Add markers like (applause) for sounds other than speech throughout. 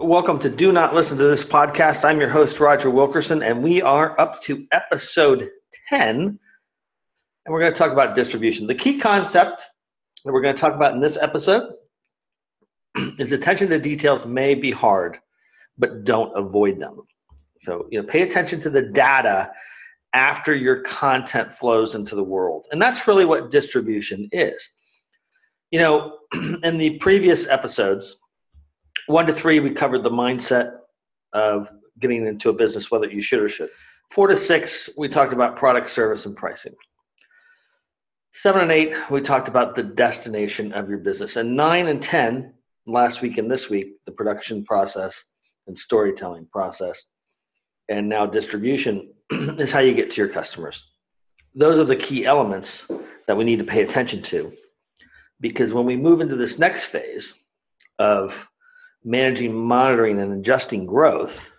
Welcome to Do Not Listen to This podcast. I'm your host, Roger Wilkerson, and we are up to episode 10. And we're going to talk about distribution. The key concept that we're going to talk about in this episode (clears throat) is attention to details may be hard, but don't avoid them. So, you know, pay attention to the data after your content flows into the world. And that's really what distribution is. You know, (clears throat) in the previous episodes, one to three, we covered the mindset of getting into a business, whether you should or should. Four to six, we talked about product, service, and pricing. Seven and eight, we talked about the destination of your business. And nine and 10, last week and this week, the production process and storytelling process. And now distribution (clears throat) is how you get to your customers. Those are the key elements that we need to pay attention to. Because when we move into this next phase of managing, monitoring, and adjusting growth,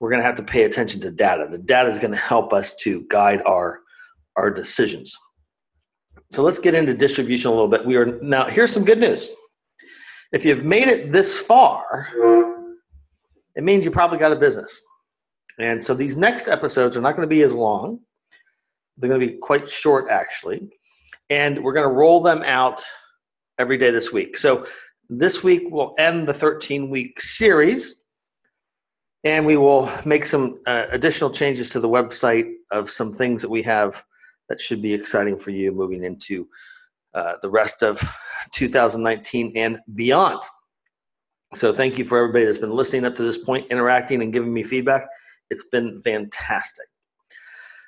we're going to have to pay attention to data. The data is going to help us to guide our, our decisions. So let's get into distribution a little bit. We are now here's some good news. If you've made it this far, it means you probably got a business. And so these next episodes are not going to be as long. They're going to be quite short, actually. And we're going to roll them out every day this week. So this week we'll end the 13 week series and we will make some uh, additional changes to the website of some things that we have that should be exciting for you moving into uh, the rest of 2019 and beyond. So, thank you for everybody that's been listening up to this point, interacting, and giving me feedback. It's been fantastic.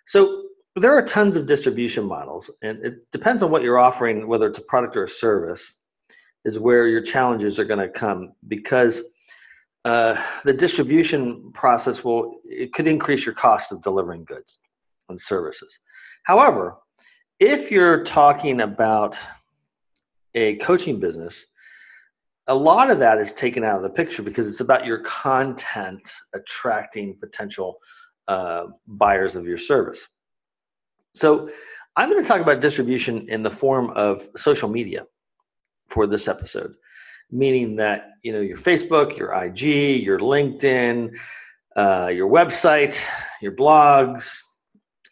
So, there are tons of distribution models, and it depends on what you're offering, whether it's a product or a service is where your challenges are going to come because uh, the distribution process will it could increase your cost of delivering goods and services. However if you're talking about a coaching business a lot of that is taken out of the picture because it's about your content attracting potential uh, buyers of your service. So i'm going to talk about distribution in the form of social media for this episode, meaning that you know your Facebook, your IG, your LinkedIn, uh, your website, your blogs,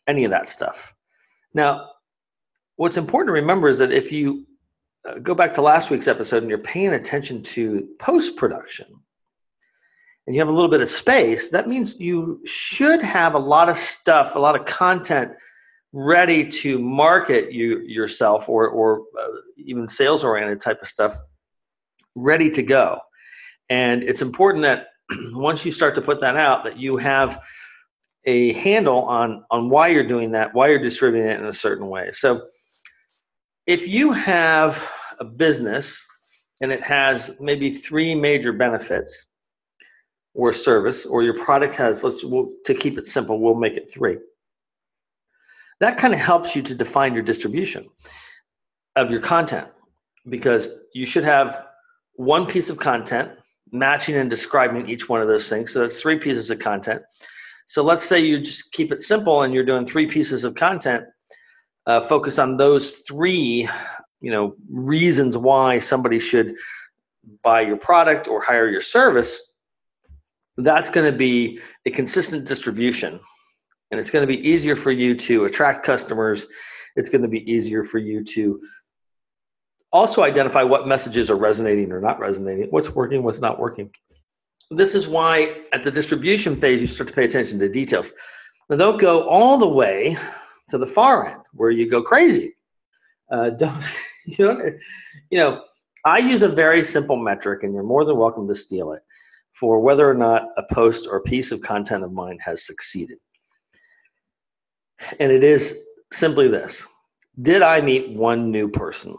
any of that stuff. Now, what's important to remember is that if you uh, go back to last week's episode and you're paying attention to post production and you have a little bit of space, that means you should have a lot of stuff, a lot of content ready to market you yourself or or uh, even sales oriented type of stuff ready to go. And it's important that (clears throat) once you start to put that out that you have a handle on on why you're doing that why you're distributing it in a certain way. So if you have a business and it has maybe three major benefits or service or your product has let's we'll, to keep it simple we'll make it three that kind of helps you to define your distribution of your content because you should have one piece of content matching and describing each one of those things. So that's three pieces of content. So let's say you just keep it simple and you're doing three pieces of content. Uh, focus on those three, you know, reasons why somebody should buy your product or hire your service. That's going to be a consistent distribution and it's going to be easier for you to attract customers. It's going to be easier for you to also identify what messages are resonating or not resonating, what's working, what's not working. This is why at the distribution phase, you start to pay attention to details. Now, don't go all the way to the far end where you go crazy. Uh, (laughs) don't, you know, you know, I use a very simple metric, and you're more than welcome to steal it for whether or not a post or piece of content of mine has succeeded. And it is simply this Did I meet one new person?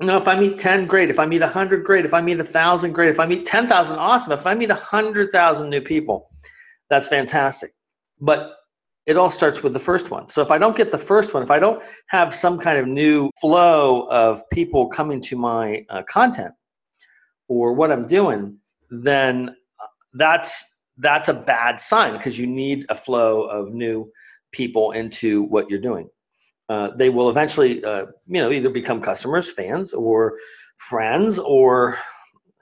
No, if I meet 10, great. If I meet 100, great. If I meet 1,000, great. If I meet 10,000, awesome. If I meet 100,000 new people, that's fantastic. But it all starts with the first one. So if I don't get the first one, if I don't have some kind of new flow of people coming to my uh, content or what I'm doing, then that's that's a bad sign because you need a flow of new people into what you're doing. Uh, they will eventually, uh, you know, either become customers, fans, or friends, or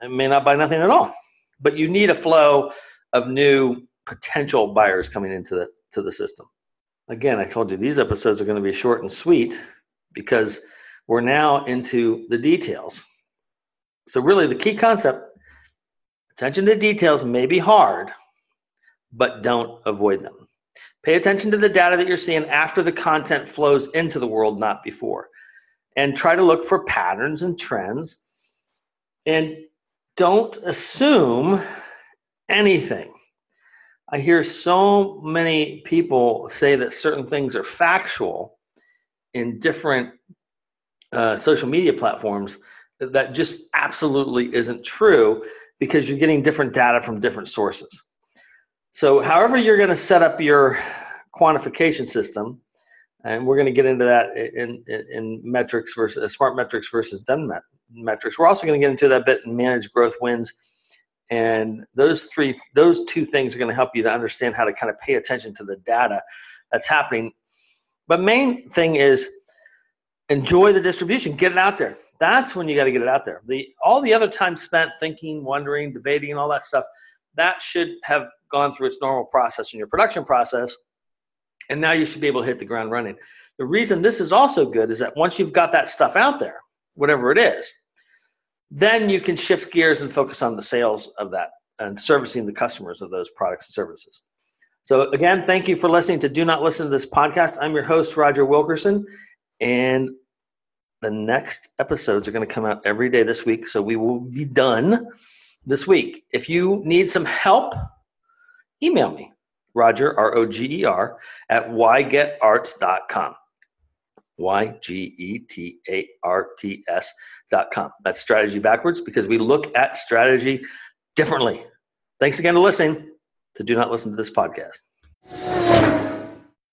may not buy nothing at all. but you need a flow of new potential buyers coming into the to the system. Again, I told you these episodes are going to be short and sweet because we're now into the details. So really the key concept attention to details may be hard, but don't avoid them. Pay attention to the data that you're seeing after the content flows into the world, not before. And try to look for patterns and trends. And don't assume anything. I hear so many people say that certain things are factual in different uh, social media platforms that just absolutely isn't true because you're getting different data from different sources. So, however, you're going to set up your quantification system, and we're going to get into that in, in, in metrics versus uh, smart metrics versus done met, metrics. We're also going to get into that bit and manage growth wins, and those three, those two things are going to help you to understand how to kind of pay attention to the data that's happening. But main thing is enjoy the distribution, get it out there. That's when you got to get it out there. The all the other time spent thinking, wondering, debating, and all that stuff that should have gone through its normal process in your production process. And now you should be able to hit the ground running. The reason this is also good is that once you've got that stuff out there, whatever it is, then you can shift gears and focus on the sales of that and servicing the customers of those products and services. So, again, thank you for listening to Do Not Listen to This podcast. I'm your host, Roger Wilkerson, and the next episodes are going to come out every day this week. So, we will be done this week. If you need some help, email me, Roger, R O G E R, at ygetarts.com. Y G E T A R T S dot com. That's strategy backwards because we look at strategy differently. Thanks again for listening to Do Not Listen to This podcast.